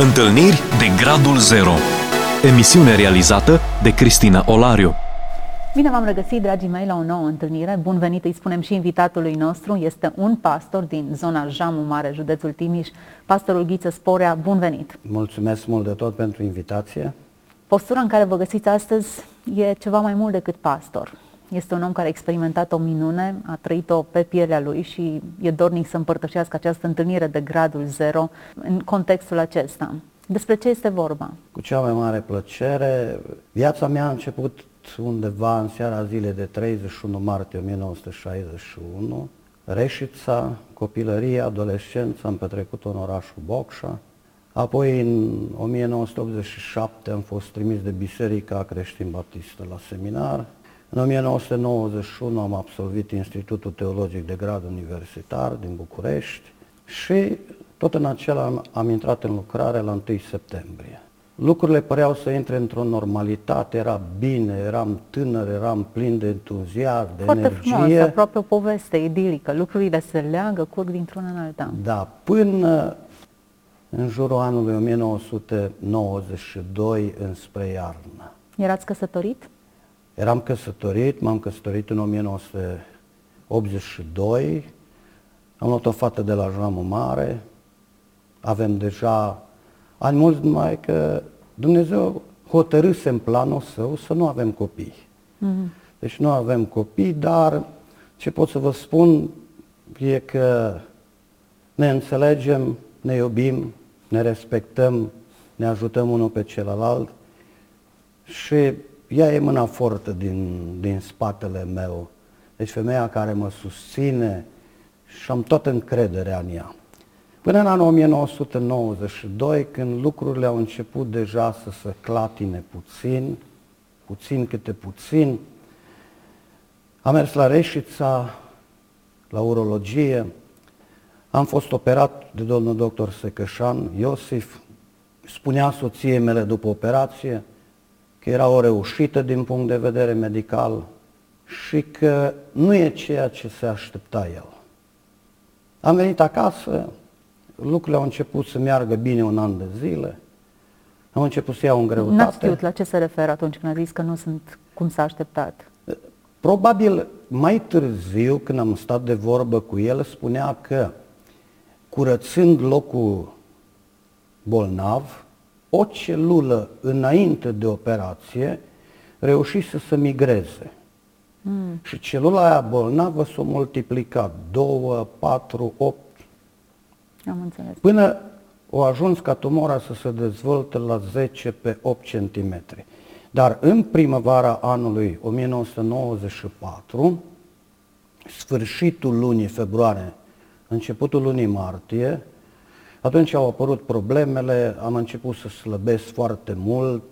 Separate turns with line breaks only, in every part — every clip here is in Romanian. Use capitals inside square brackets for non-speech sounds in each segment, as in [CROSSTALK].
Întâlniri de Gradul Zero Emisiune realizată de Cristina Olariu
Bine v-am regăsit, dragii mei, la o nouă întâlnire. Bun venit, îi spunem și invitatului nostru. Este un pastor din zona Jamu Mare, județul Timiș, pastorul Ghiță Sporea. Bun venit!
Mulțumesc mult de tot pentru invitație.
Postura în care vă găsiți astăzi e ceva mai mult decât pastor. Este un om care a experimentat o minune, a trăit-o pe pielea lui și e dornic să împărtășească această întâlnire de gradul zero în contextul acesta. Despre ce este vorba?
Cu cea mai mare plăcere. Viața mea a început undeva în seara zilei de 31 martie 1961. Reșița, copilărie, adolescență am petrecut în orașul Bocșa. Apoi în 1987 am fost trimis de Biserica Creștin-Baptistă la seminar. În 1991 am absolvit Institutul Teologic de Grad Universitar din București și tot în acela am, am intrat în lucrare la 1 septembrie. Lucrurile păreau să intre într-o normalitate, era bine, eram tânăr, eram plin de entuziasm, de
Foarte
energie.
frumos, aproape o poveste idilică. Lucrurile se leagă, curg dintr-una în alta.
Da, până în jurul anului 1992 înspre iarnă.
Erați căsătorit?
Eram căsătorit, m-am căsătorit în 1982, am luat o fată de la Jamul Mare, avem deja ani mulți numai că Dumnezeu hotărâse în planul său să nu avem copii. Mm-hmm. Deci nu avem copii, dar ce pot să vă spun e că ne înțelegem, ne iubim, ne respectăm, ne ajutăm unul pe celălalt și ea e mâna fortă din, din spatele meu. Deci femeia care mă susține și am toată încrederea în ea. Până în anul 1992, când lucrurile au început deja să se clatine puțin, puțin câte puțin, am mers la Reșița, la urologie, am fost operat de domnul doctor Secășan Iosif, spunea soției mele după operație că era o reușită din punct de vedere medical și că nu e ceea ce se aștepta el. Am venit acasă, lucrurile au început să meargă bine un an de zile, am început să iau în greutate.
N-ați știut la ce se referă atunci când a zis că nu sunt cum s-a așteptat?
Probabil mai târziu, când am stat de vorbă cu el, spunea că curățând locul bolnav, o celulă înainte de operație reușise să migreze. Mm. Și celula aia bolnavă s-a multiplicat 2, 4, 8.
Am înțeles.
Până o ajuns ca tumora să se dezvolte la 10 pe 8 cm. Dar în primăvara anului 1994, sfârșitul lunii februarie, începutul lunii martie, atunci au apărut problemele, am început să slăbesc foarte mult,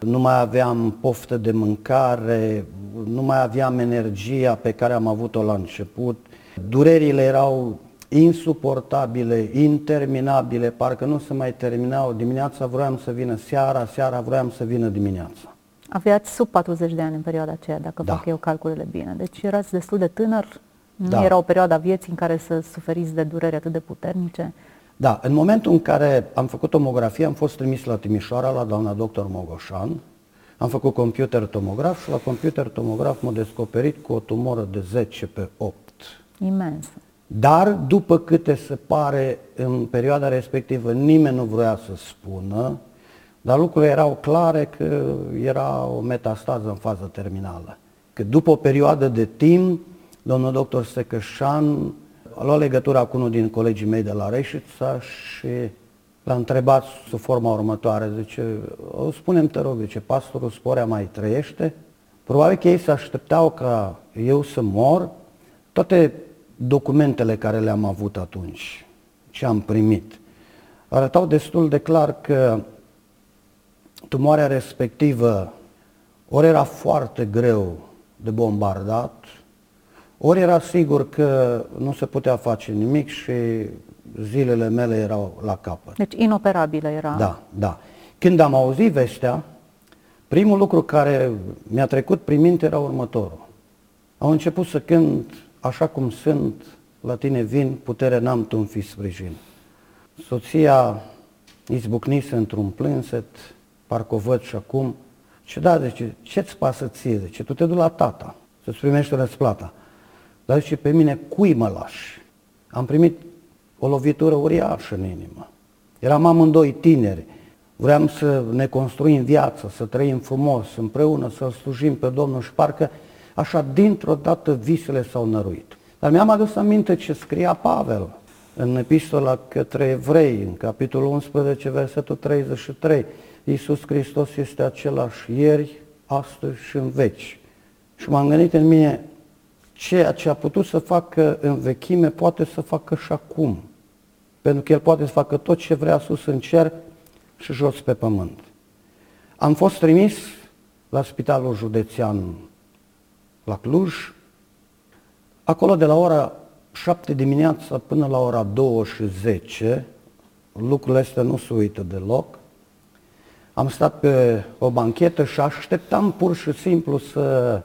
nu mai aveam poftă de mâncare, nu mai aveam energia pe care am avut-o la început, durerile erau insuportabile, interminabile, parcă nu se mai terminau, dimineața vroiam să vină seara, seara vroiam să vină dimineața.
Aveați sub 40 de ani în perioada aceea, dacă
Da.
fac eu calculele bine. Deci erați destul de tânăr, nu
Da.
era o perioadă a vieții în care să suferiți de dureri atât de puternice.
Da, în momentul în care am făcut tomografie, am fost trimis la Timișoara, la doamna doctor Mogoșan, am făcut computer tomograf și la computer tomograf m-a descoperit cu o tumoră de 10 pe 8.
Imens.
Dar, după câte se pare, în perioada respectivă nimeni nu vrea să spună, dar lucrurile erau clare că era o metastază în fază terminală. Că după o perioadă de timp, domnul doctor Secășan a luat legătura cu unul din colegii mei de la Reșița și l-a întrebat sub forma următoare, zice, o spunem te rog, zice, pastorul Sporea mai trăiește? Probabil că ei se așteptau ca eu să mor, toate documentele care le-am avut atunci, ce am primit, arătau destul de clar că tumoarea respectivă ori era foarte greu de bombardat, ori era sigur că nu se putea face nimic și zilele mele erau la capăt.
Deci inoperabilă era.
Da, da. Când am auzit vestea, primul lucru care mi-a trecut prin minte era următorul. Am început să cânt așa cum sunt, la tine vin, putere n-am tu fi sprijin. Soția izbucnise într-un plânset, parcă o văd și acum. Și da, zice, ce-ți pasă ție? Zice, tu te duci la tata să-ți primești răsplata. Dar zice, pe mine cui mă lași? Am primit o lovitură uriașă în inimă. Eram amândoi tineri, vreau să ne construim viața, să trăim frumos, împreună, să-L slujim pe Domnul și parcă așa dintr-o dată visele s-au năruit. Dar mi-am adus aminte ce scria Pavel în epistola către evrei, în capitolul 11, versetul 33. Iisus Hristos este același ieri, astăzi și în veci. Și m-am gândit în mine, ceea ce a putut să facă în vechime, poate să facă și acum. Pentru că El poate să facă tot ce vrea sus în cer și jos pe pământ. Am fost trimis la Spitalul Județean la Cluj, acolo de la ora 7 dimineața până la ora 2 și 10, lucrurile astea nu se uită deloc, am stat pe o banchetă și așteptam pur și simplu să,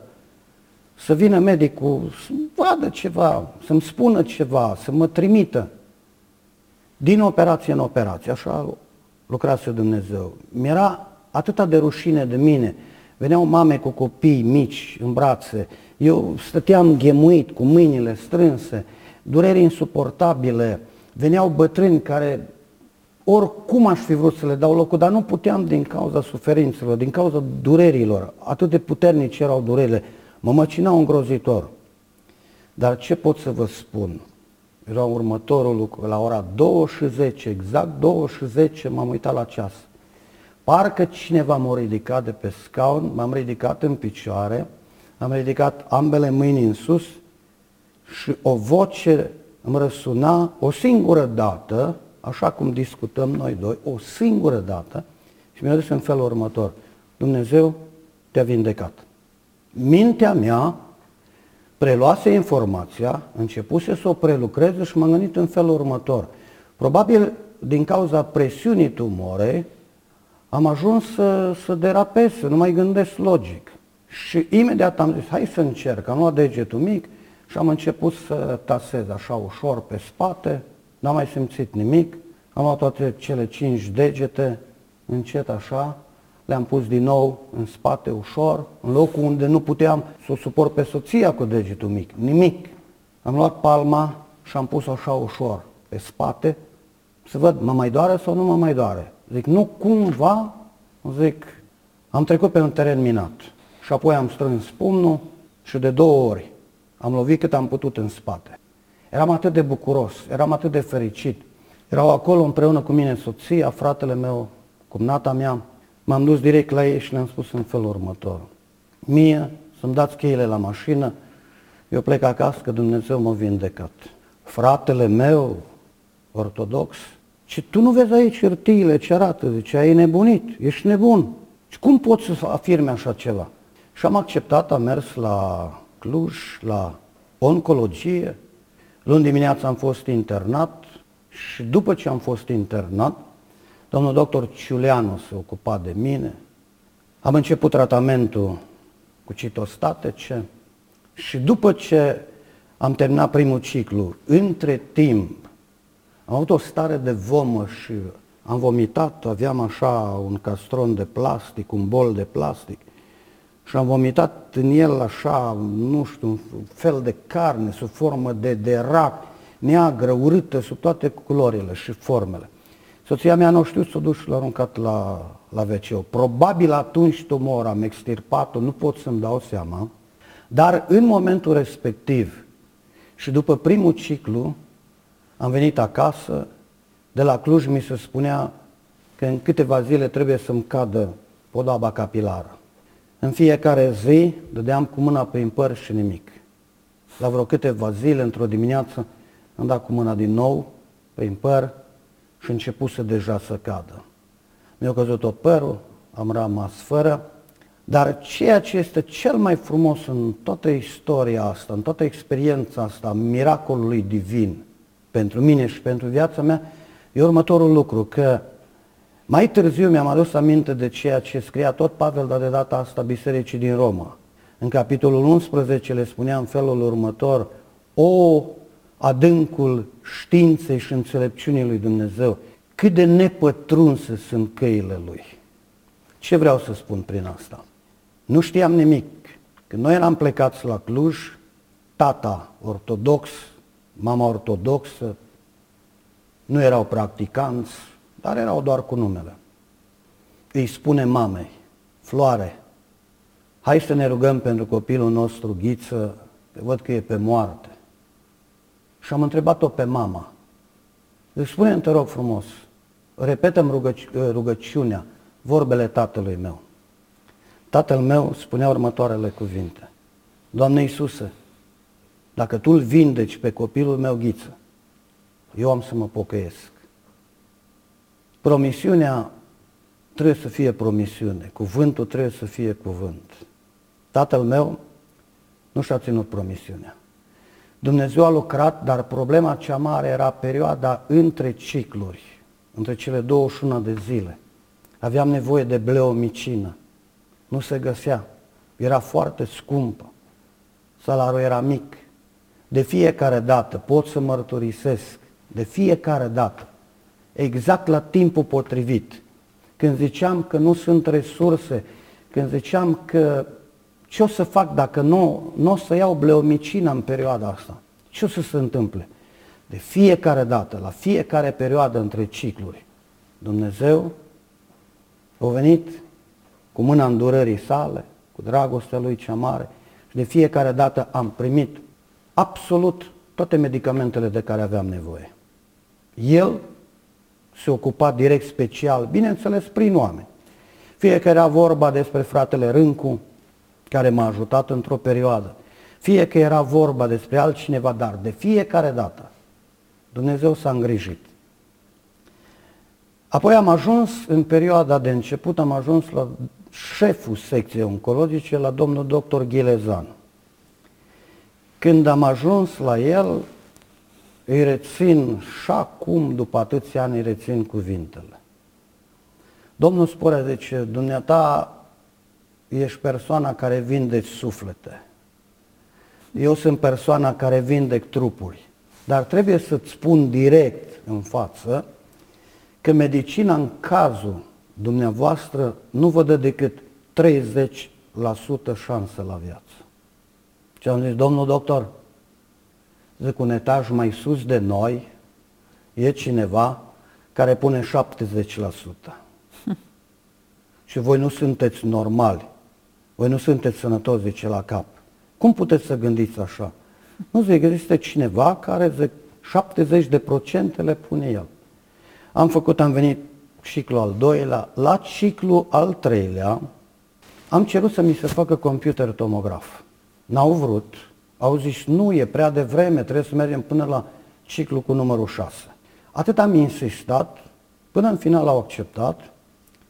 să vină medicul, să vadă ceva, să-mi spună ceva, să mă trimită. Din operație în operație, așa lucrase Dumnezeu. Mi-era atâta de rușine de mine. Veneau mame cu copii mici în brațe, eu stăteam ghemuit cu mâinile strânse, dureri insuportabile, veneau bătrâni care oricum aș fi vrut să le dau locul, dar nu puteam din cauza suferințelor, din cauza durerilor, atât de puternici erau durerile, mă măcinau îngrozitor. Dar ce pot să vă spun? Era următorul lucru, la ora 2 și 10, exact 2 și 10 m-am uitat la ceas. Parcă cineva m-a ridicat de pe scaun, m-am ridicat în picioare, am ridicat ambele mâini în sus și o voce îmi răsuna o singură dată, așa cum discutăm noi doi, o singură dată și mi-a zis în felul următor, Dumnezeu te-a vindecat. Mintea mea preluase informația, începuse să o prelucreze și m-am gândit în felul următor. Probabil din cauza presiunii tumorei am ajuns să, să derapez, să nu mai gândesc logic. Și imediat am zis, hai să încerc, am luat degetul mic și am început să tasez așa ușor pe spate, n-am mai simțit nimic, am luat toate cele cinci degete, încet așa, le-am pus din nou în spate ușor, în locul unde nu puteam să o suport pe soția cu degetul mic, nimic. Am luat palma și am pus așa ușor pe spate, să văd, mă mai doare sau nu mă mai doare. Zic, nu cumva, zic, am trecut pe un teren minat. Și apoi am strâns pumnul și de două ori am lovit cât am putut în spate. Eram atât de bucuros, eram atât de fericit. Erau acolo împreună cu mine soția, fratele meu, cumnata mea. M-am dus direct la ei și le-am spus în felul următor. Mie să-mi dați cheile la mașină, eu plec acasă că Dumnezeu m-a vindecat. Fratele meu, ortodox, ce tu nu vezi aici hârtiile ce arată, zice, ai nebunit, ești nebun. Și cum poți să afirme așa ceva? Și am acceptat, am mers la Cluj, la oncologie. Luni dimineața am fost internat și după ce am fost internat, domnul doctor Ciuleanu se ocupa de mine. Am început tratamentul cu citostatece și după ce am terminat primul ciclu, între timp, am avut o stare de vomă și am vomitat, aveam așa un castron de plastic, un bol de plastic și am vomitat în el așa, nu știu, un fel de carne sub formă de, de rac, neagră, urâtă, sub toate culorile și formele. Soția mea nu știu să o duci și l-a aruncat la, la wc Probabil atunci tumor am extirpat-o, nu pot să-mi dau seama, dar în momentul respectiv și după primul ciclu am venit acasă, de la Cluj mi se spunea că în câteva zile trebuie să-mi cadă podoaba capilară. În fiecare zi dădeam cu mâna pe păr și nimic. La vreo câteva zile, într-o dimineață, am dat cu mâna din nou pe păr și începuse deja să cadă. Mi-a căzut tot părul, am rămas fără, dar ceea ce este cel mai frumos în toată istoria asta, în toată experiența asta, miracolului divin, pentru mine și pentru viața mea, e următorul lucru, că mai târziu mi-am adus aminte de ceea ce scria tot Pavel, dar de data asta Bisericii din Roma. În capitolul 11 le spunea în felul următor, O adâncul științei și înțelepciunii lui Dumnezeu, cât de nepătrunse sunt căile lui. Ce vreau să spun prin asta? Nu știam nimic. Când noi eram plecați la Cluj, tata ortodox, mama ortodoxă, nu erau practicanți, dar erau doar cu numele. Îi spune mamei, Floare, hai să ne rugăm pentru copilul nostru Ghiță, că văd că e pe moarte. Și am întrebat-o pe mama. Își spune te rog frumos, repetăm rugăci- rugăciunea, vorbele tatălui meu. Tatăl meu spunea următoarele cuvinte. Doamne Iisuse, dacă Tu îl vindeci pe copilul meu ghiță, eu am să mă pocăiesc. Promisiunea trebuie să fie promisiune, cuvântul trebuie să fie cuvânt. Tatăl meu nu și-a ținut promisiunea. Dumnezeu a lucrat, dar problema cea mare era perioada între cicluri, între cele 21 de zile. Aveam nevoie de bleomicină. Nu se găsea. Era foarte scumpă. Salariul era mic. De fiecare dată pot să mărturisesc, de fiecare dată, exact la timpul potrivit, când ziceam că nu sunt resurse, când ziceam că ce o să fac dacă nu, nu o să iau bleomicina în perioada asta? Ce o să se întâmple? De fiecare dată, la fiecare perioadă între cicluri, Dumnezeu a venit cu mâna îndurării sale, cu dragostea lui cea mare și de fiecare dată am primit absolut toate medicamentele de care aveam nevoie. El se ocupa direct special, bineînțeles prin oameni. Fie că era vorba despre fratele Râncu, care m-a ajutat într-o perioadă, fie că era vorba despre altcineva, dar de fiecare dată Dumnezeu s-a îngrijit. Apoi am ajuns, în perioada de început, am ajuns la șeful secției oncologice, la domnul doctor Ghilezan. Când am ajuns la el, îi rețin și acum, după atâția ani, îi rețin cuvintele. Domnul spune, deci, dumneata ești persoana care vindeci suflete. Eu sunt persoana care vindec trupuri. Dar trebuie să-ți spun direct în față că medicina în cazul dumneavoastră nu vă dă decât 30% șansă la viață. Și am zis, domnul doctor, zic, un etaj mai sus de noi e cineva care pune 70%. [LAUGHS] Și voi nu sunteți normali. Voi nu sunteți sănătoși, zice la cap. Cum puteți să gândiți așa? Nu zic, există cineva care zic, 70 de procente le pune el. Am făcut, am venit ciclu al doilea, la ciclu al treilea am cerut să mi se facă computer tomograf. N-au vrut, au zis, nu, e prea devreme, trebuie să mergem până la ciclu cu numărul 6. Atât am insistat, până în final au acceptat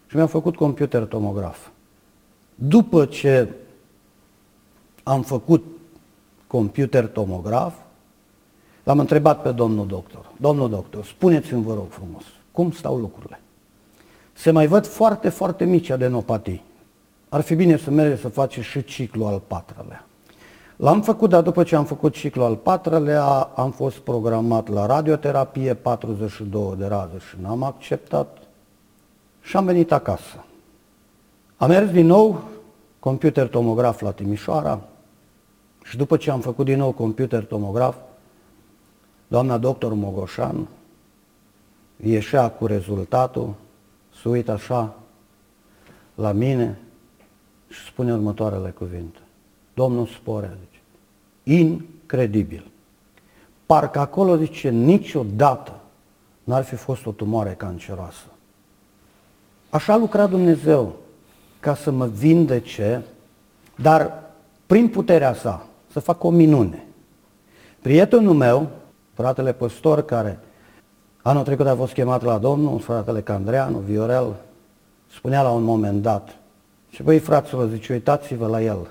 și mi-au făcut computer tomograf. După ce am făcut computer tomograf, l-am întrebat pe domnul doctor. Domnul doctor, spuneți-mi, vă rog frumos, cum stau lucrurile? Se mai văd foarte, foarte mici adenopatii. Ar fi bine să mergeți să faceți și ciclu al patrulea. L-am făcut, dar după ce am făcut ciclu al patrulea, am fost programat la radioterapie, 42 de raze și n-am acceptat și am venit acasă. Am mers din nou computer tomograf la Timișoara și după ce am făcut din nou computer tomograf, doamna doctor Mogoșan ieșea cu rezultatul, se uită așa la mine și spune următoarele cuvinte. Domnul Sporea zice, incredibil. Parcă acolo, zice, niciodată n-ar fi fost o tumoare canceroasă. Așa lucra Dumnezeu ca să mă vindece, dar prin puterea sa, să fac o minune. Prietenul meu, fratele păstor, care anul trecut a fost chemat la Domnul, fratele Candreanu, Viorel, spunea la un moment dat, și băi fraților, zice, uitați-vă la el,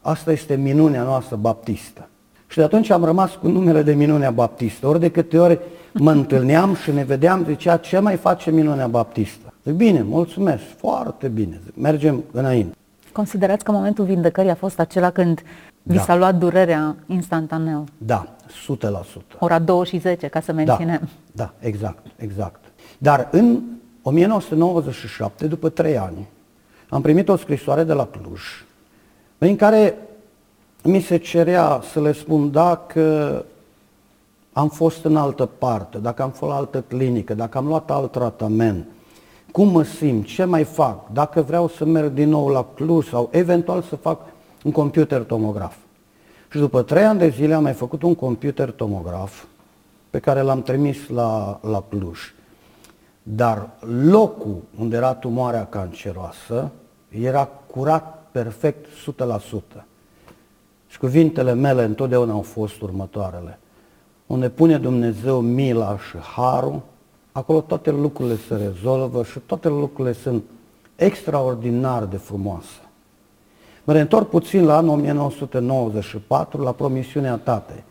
asta este minunea noastră baptistă. Și de atunci am rămas cu numele de minunea baptistă. Ori de câte ori mă întâlneam și ne vedeam, zicea, ce mai face minunea baptistă? Zic, bine, mulțumesc, foarte bine, zic, mergem înainte.
Considerați că momentul vindecării a fost acela când Vi
Da.
s-a luat durerea instantaneu.
Da, 100%.
Ora 2 și 10, ca să menținem.
Da, da, exact, exact. Dar în 1997, după trei ani, am primit o scrisoare de la Cluj, prin care mi se cerea să le spun dacă am fost în altă parte, dacă am fost la altă clinică, dacă am luat alt tratament, cum mă simt, ce mai fac, dacă vreau să merg din nou la Cluj sau eventual să fac un computer tomograf. Și după trei ani de zile am mai făcut un computer tomograf pe care l-am trimis la, la Cluj. Dar locul unde era tumoarea canceroasă era curat perfect 100%. Și cuvintele mele întotdeauna au fost următoarele. Unde pune Dumnezeu mila și harul, acolo toate lucrurile se rezolvă și toate lucrurile sunt extraordinar de frumoase. Mă reîntorc puțin la anul 1994, la promisiunea tatei.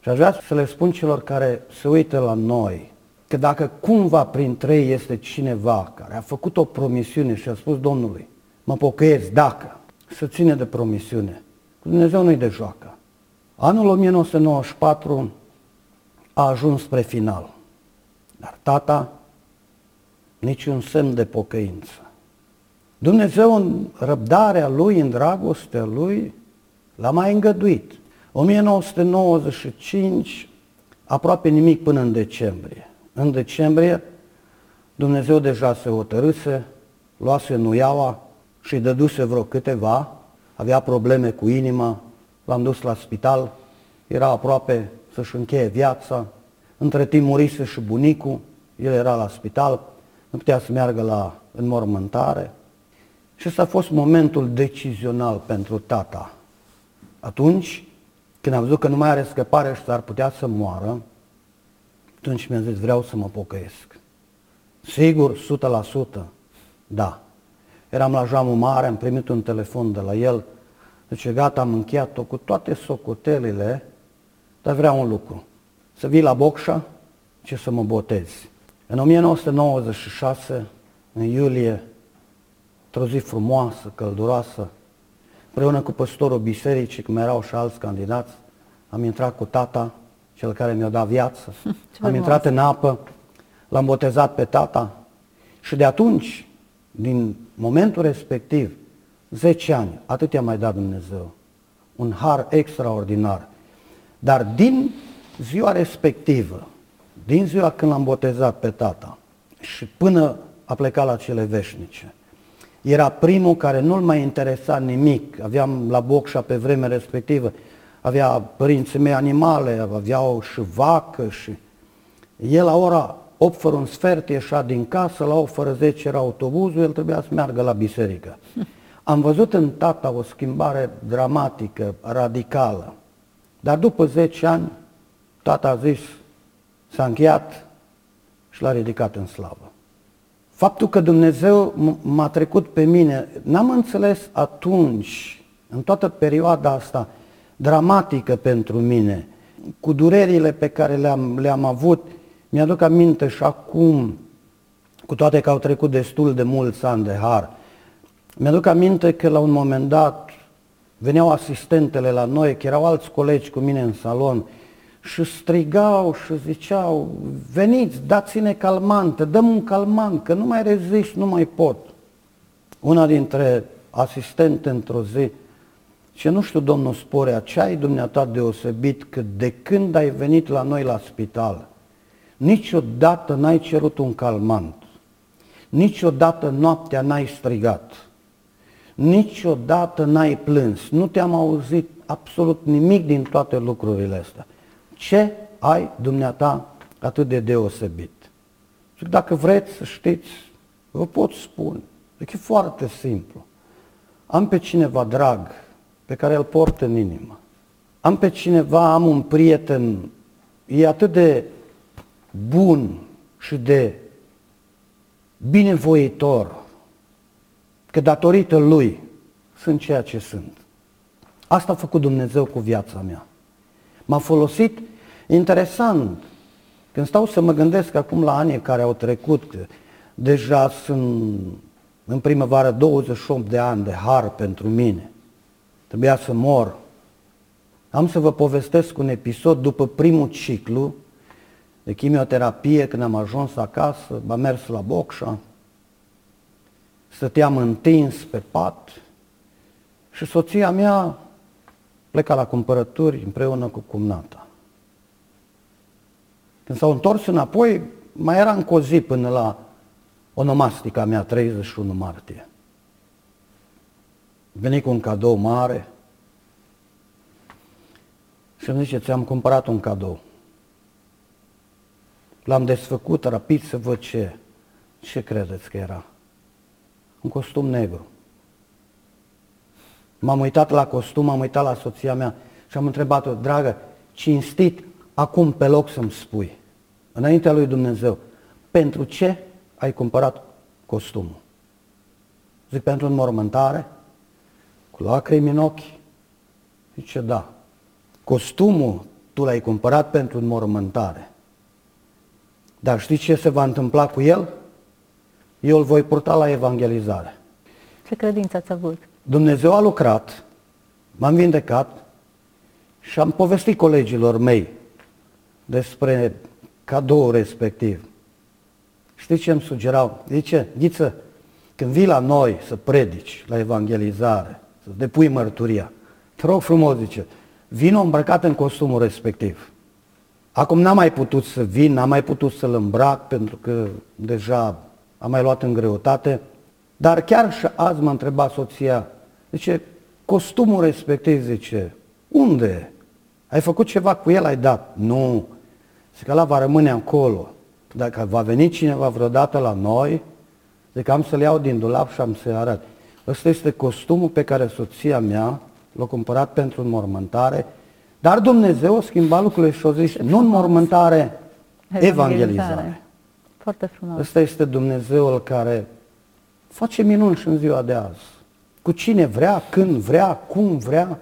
Și aș vrea să le spun celor care se uită la noi, că dacă cumva printre ei este cineva care a făcut o promisiune și a spus Domnului, mă pocăiesc dacă, să ține de promisiune. Cu Dumnezeu nu-i de joacă. Anul 1994 a ajuns spre final. Dar tata, niciun semn de pocăință. Dumnezeu în răbdarea Lui, în dragostea Lui, l-a mai îngăduit. 1995, aproape nimic până în decembrie. În decembrie, Dumnezeu deja se hotărâse, luase nuiaua și îi dăduse vreo câteva, avea probleme cu inima, l-am dus la spital, era aproape să-și încheie viața, între timp murise și bunicul, el era la spital, nu putea să meargă la înmormântare. Și ăsta a fost momentul decizional pentru tata. Atunci, când am văzut că nu mai are scăpare și s-ar putea să moară, atunci mi-a zis, vreau să mă pocăiesc. Sigur, 100%, da. Eram la Jamul Mare, am primit un telefon de la el, zice, gata, am încheiat-o cu toate socotelile, dar vreau un lucru, să vii la Bocșa și să mă botezi. În 1996, în iulie, într-o zi frumoasă, călduroasă, împreună cu păstorul bisericii, cum erau și alți candidați, am intrat cu tata, cel care mi-a dat viață, [LAUGHS] am intrat în apă, l-am botezat pe tata și de atunci, din momentul respectiv, 10 ani, atât i-a mai dat Dumnezeu. Un har extraordinar. Dar din ziua respectivă, din ziua când l-am botezat pe tata și până a plecat la cele veșnice, era primul care nu-l mai interesa nimic. Aveam la Bocșa pe vremea respectivă, avea părinții mei animale, aveau și vacă și... El la ora 8 fără un sfert ieșea din casă, la 8 fără 10 era autobuzul, el trebuia să meargă la biserică. [LAUGHS] Am văzut în tata o schimbare dramatică, radicală. Dar după 10 ani, tata a zis, s-a încheiat și l-a ridicat în slavă. Faptul că Dumnezeu m-a trecut pe mine, n-am înțeles atunci, în toată perioada asta dramatică pentru mine, cu durerile pe care le-am, le-am avut, mi-aduc aminte și acum, cu toate că au trecut destul de mulți ani de har, mi-aduc aminte că la un moment dat veneau asistentele la noi, că erau alți colegi cu mine în salon și strigau și ziceau, veniți, dați-ne calmante, dăm un calmant, că nu mai rezist, nu mai pot. Una dintre asistente într-o zi, și nu știu, domnul Sporea, ce ai dumneata deosebit că de când ai venit la noi la spital, niciodată n-ai cerut un calmant, niciodată noaptea n-ai strigat, niciodată n-ai plâns, nu te-am auzit absolut nimic din toate lucrurile astea. Ce ai dumneata atât de deosebit? Și dacă vreți să știți, vă pot spune. Deci e foarte simplu. Am pe cineva drag pe care îl port în inimă. Am pe cineva, am un prieten, e atât de bun și de binevoitor, că datorită lui sunt ceea ce sunt. Asta a făcut Dumnezeu cu viața mea. M-a folosit interesant. Când stau să mă gândesc acum la anii care au trecut, deja sunt în primăvară 28 de ani de har pentru mine. Trebuia să mor Am să vă povestesc un episod după primul ciclu de chimioterapie, când am ajuns acasă, am mers la Bocșa, stăteam întins pe pat și soția mea pleca la cumpărături împreună cu cumnata. Când s-au întors înapoi, mai era încă o zi până la onomastica mea, 31 martie. Veni cu un cadou mare și îmi zice, ți-am cumpărat un cadou. L-am desfăcut rapid să văd ce. Ce credeți că era? Un costum negru. M-am uitat la costum, m-am uitat la soția mea și am întrebat-o, dragă, cinstit, acum pe loc să-mi spui, înaintea lui Dumnezeu, pentru ce ai cumpărat costumul? Zic, pentru înmormântare? Cu lacrimi în ochi? Zice, da. Costumul tu l-ai cumpărat pentru înmormântare. Dar știi ce se va întâmpla cu el? Eu îl voi purta la evangelizare.
Ce credință ați avut?
Dumnezeu a lucrat, m-am vindecat și am povestit colegilor mei despre cadoul respectiv. Știți ce îmi sugerau? Zice, Ghiță, când vii la noi să predici, la evangelizare, să depui mărturia, te rog frumos, zice, vină îmbrăcat în costumul respectiv. Acum n-am mai putut să vin, n-am mai putut să-l îmbrac pentru că deja am mai luat în greutate, dar chiar și azi m-a întrebat soția, zice, costumul respectiv, zice, unde? Ai făcut ceva cu el, ai dat? Nu. Zice că ăla va rămâne acolo. Dacă va veni cineva vreodată la noi, zic că am să-l iau din dulap și am să-i arăt. Ăsta este costumul pe care soția mea l-a cumpărat pentru înmormântare, dar Dumnezeu a schimbat lucrurile și a zis, nu înmormântare, evangelizare.
Foarte frumos.
Ăsta este Dumnezeul care face minuni și în ziua de azi. Cu cine vrea, când vrea, cum vrea.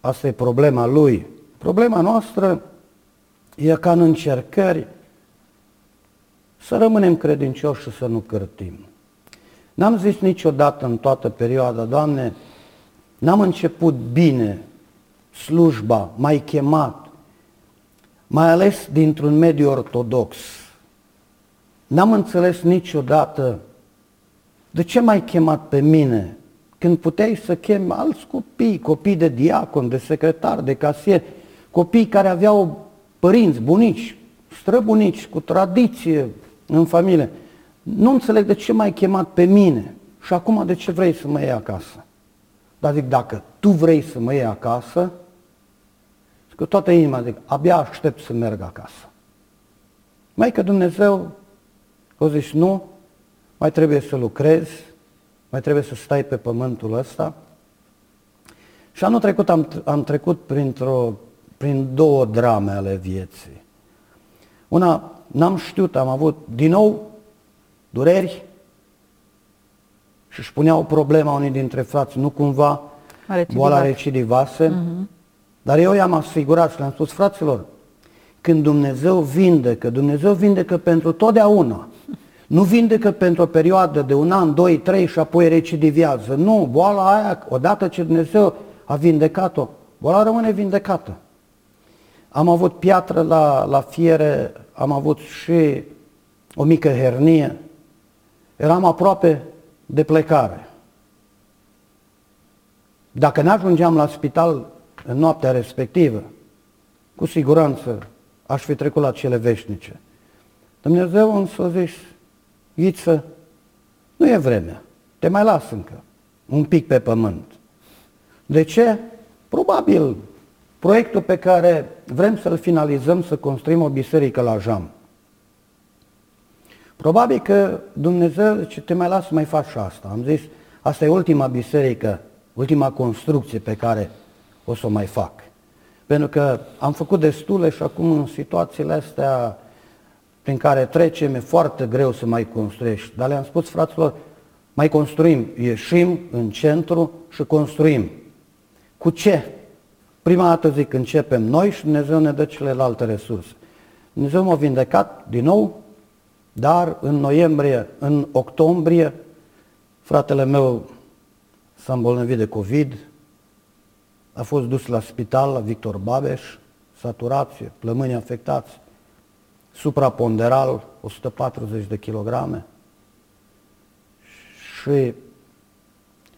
Asta e problema lui. Problema noastră e ca în încercări să rămânem credincioși și să nu cârtim. N-am zis niciodată în toată perioada, Doamne, n-am început bine slujba, mai chemat, mai ales dintr-un mediu ortodox. N-am înțeles niciodată de ce m-ai chemat pe mine când puteai să chem alți copii, copii de diacon, de secretar, de casier, copii care aveau părinți, bunici, străbunici, cu tradiție în familie. Nu înțeleg de ce m-ai chemat pe mine și acum de ce vrei să mă iei acasă. Dar zic, dacă tu vrei să mă iei acasă, zic că toată inima zic, abia aștept să merg acasă. Mai că Dumnezeu o zici, nu, mai trebuie să lucrezi, mai trebuie să stai pe pământul ăsta. Și anul trecut am, am trecut printr-o, prin două drame ale vieții. Una, n-am știut, am avut din nou dureri și își puneau problema unii dintre frați, nu cumva Recidivat. boala recidivase, uh-huh. dar eu i-am asigurat și le-am spus, fraților, când Dumnezeu vindecă, Dumnezeu vindecă pentru totdeauna. Nu vindecă pentru o perioadă de un an, doi, trei și apoi recidivează. Nu, boala aia, odată ce Dumnezeu a vindecat-o, boala rămâne vindecată. Am avut piatră la, la fiere, am avut și o mică hernie. Eram aproape de plecare. Dacă ne ajungeam la spital în noaptea respectivă, cu siguranță aș fi trecut la cele veșnice. Dumnezeu însă a zis, Iță, nu e vremea, te mai las încă, un pic pe pământ. De ce? Probabil proiectul pe care vrem să-l finalizăm, să construim o biserică la Jam. Probabil că Dumnezeu ce te mai las să mai faci și asta. Am zis, asta e ultima biserică, ultima construcție pe care o să o mai fac. Pentru că am făcut destule și acum în situațiile astea prin care trecem, e foarte greu să mai construiești. Dar le-am spus fraților, mai construim, ieșim în centru și construim. Cu ce? Prima dată zic, începem noi și Dumnezeu ne dă celelalte resurse. Dumnezeu m-a vindecat din nou, dar în noiembrie, în octombrie, fratele meu s-a îmbolnăvit de COVID, a fost dus la spital, la Victor Babeș, saturație, plămâni afectați, supraponderal, 140 de kilograme. Și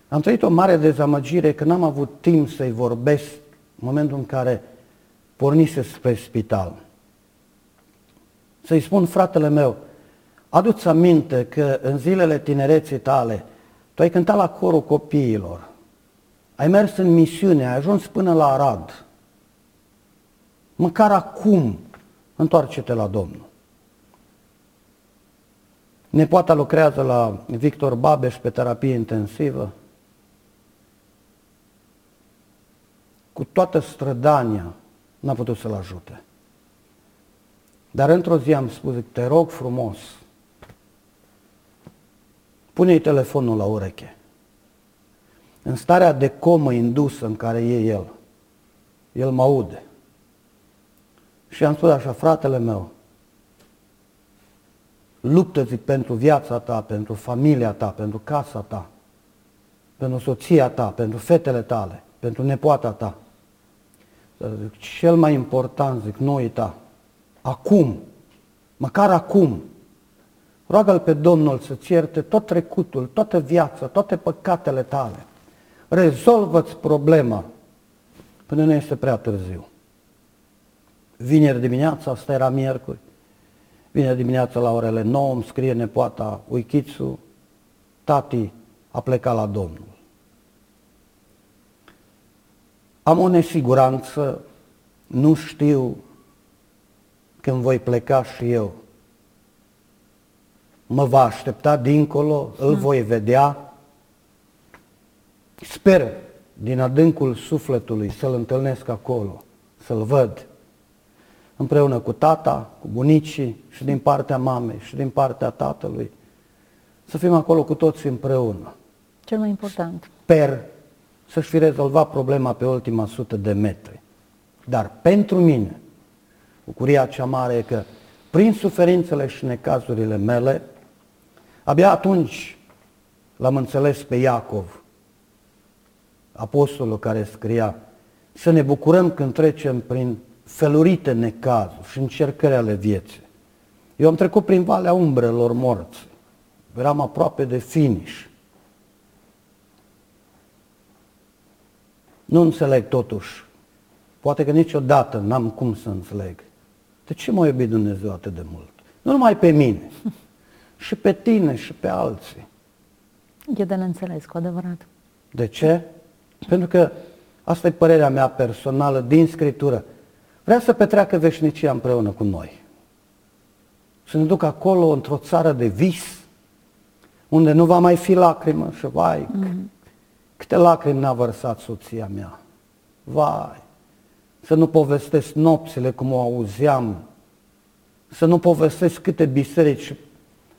am trăit o mare dezamăgire că n-am avut timp să-i vorbesc în momentul în care pornise spre spital. Să-i spun fratele meu, adu-ți aminte că în zilele tinereții tale tu ai cântat la corul copiilor, ai mers în misiune, ai ajuns până la Arad. Măcar acum, întoarce-te la Domnul. Nepoata lucrează la Victor Babeș pe terapie intensivă. Cu toată strădania n-a putut să-l ajute. Dar într-o zi am spus, te rog frumos, pune-i telefonul la ureche. În starea de comă indusă în care e el, el mă aude. Și am spus așa, fratele meu, luptă zic, pentru viața ta, pentru familia ta, pentru casa ta, pentru soția ta, pentru fetele tale, pentru nepoata ta. Zic, cel mai important, zic, nu uita, acum, măcar acum, roagă-L pe Domnul să-ți ierte tot trecutul, toată viața, toate păcatele tale. Rezolvă-ți problema până nu este prea târziu. Vineri dimineața, asta era miercuri, vineri dimineața la orele 9 îmi scrie nepoata Uichițu, tati a plecat la Domnul. Am o nesiguranță, nu știu când voi pleca și eu. Mă va aștepta dincolo, îl voi vedea. Sper din adâncul sufletului să-l întâlnesc acolo, să-l văd împreună cu tata, cu bunicii și din partea mamei și din partea tatălui. Să fim acolo cu toți împreună.
Cel mai important.
Sper să-și fi rezolvat problema pe ultima sută de metri. Dar pentru mine, bucuria cea mare e că prin suferințele și necazurile mele, abia atunci l-am înțeles pe Iacov, apostolul care scria, să ne bucurăm când trecem prin felurite necazuri și încercări ale vieții. Eu am trecut prin valea umbrelor morți. Eram aproape de finish. Nu înțeleg totuși. Poate că niciodată n-am cum să înțeleg. De ce m-a iubit Dumnezeu atât de mult? Nu numai pe mine, [LAUGHS] și pe tine și pe alții.
E de neînțeles, cu adevărat.
De ce? Pentru că asta e părerea mea personală din Scriptură. Vrea să petreacă veșnicia împreună cu noi. Să ne ducă acolo, într-o țară de vis, unde nu va mai fi lacrimă și vai, mm-hmm. câte lacrimi n-a vărsat soția mea. Vai, să nu povestesc nopțile cum o auzeam, să nu povestesc câte biserici.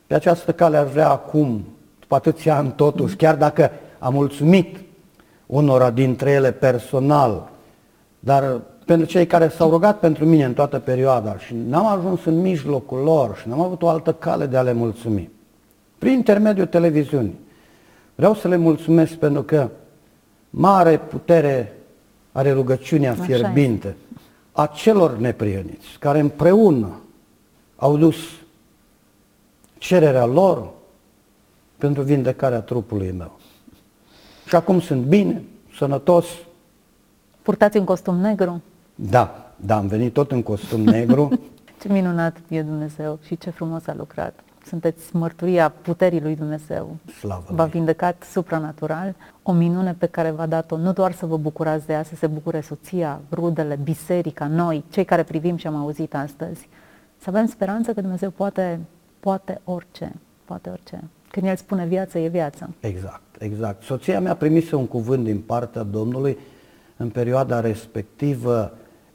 Pe această cale aș vrea acum, după atâția ani totuși, chiar dacă am mulțumit unora dintre ele personal, dar pentru cei care s-au rugat pentru mine în toată perioada și n-am ajuns în mijlocul lor și n-am avut o altă cale de a le mulțumi. Prin intermediul televiziunii. Vreau să le mulțumesc pentru că mare putere are rugăciunea Așa fierbinte e. a celor neprieniți care împreună au dus cererea lor pentru vindecarea trupului meu. Și acum sunt bine, sănătos.
Purtați un costum negru?
Da, da, am venit tot în costum negru. [LAUGHS]
ce minunat e Dumnezeu și ce frumos a lucrat. Sunteți mărturia puterii lui Dumnezeu.
Slavă
V-a vindecat supranatural, o minune pe care v-a dat-o nu doar să vă bucurați de ea, să se bucure soția, rudele, biserica, noi, cei care privim și am auzit astăzi. Să avem speranță că Dumnezeu poate, poate orice, poate orice. Când El spune viață, e viață.
Exact, exact. Soția mea primise un cuvânt din partea Domnului în perioada respectivă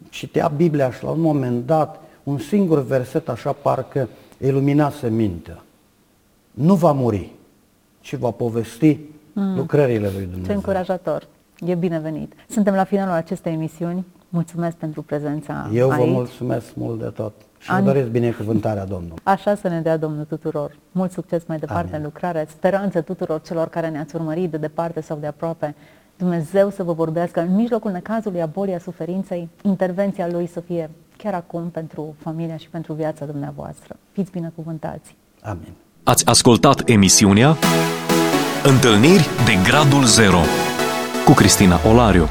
citea Biblia și la un moment dat un singur verset așa parcă iluminase mintea. Nu va muri, ci va povesti mm. lucrările lui Dumnezeu.
Ce încurajator. E binevenit. Suntem la finalul acestei emisiuni. Mulțumesc pentru prezența
Eu
aici.
vă mulțumesc mult de tot și An... vă doresc binecuvântarea Domnului.
Așa să ne dea Domnul tuturor. Mult succes mai departe Amin. în lucrare. Speranță tuturor celor care ne-ați urmărit de departe sau de aproape Dumnezeu să vă vorbească în mijlocul necazului, a bolii, a suferinței, intervenția Lui să fie chiar acum pentru familia și pentru viața dumneavoastră. Fiți binecuvântați!
Amin.
Ați ascultat emisiunea Întâlniri de Gradul Zero cu Cristina Olariu.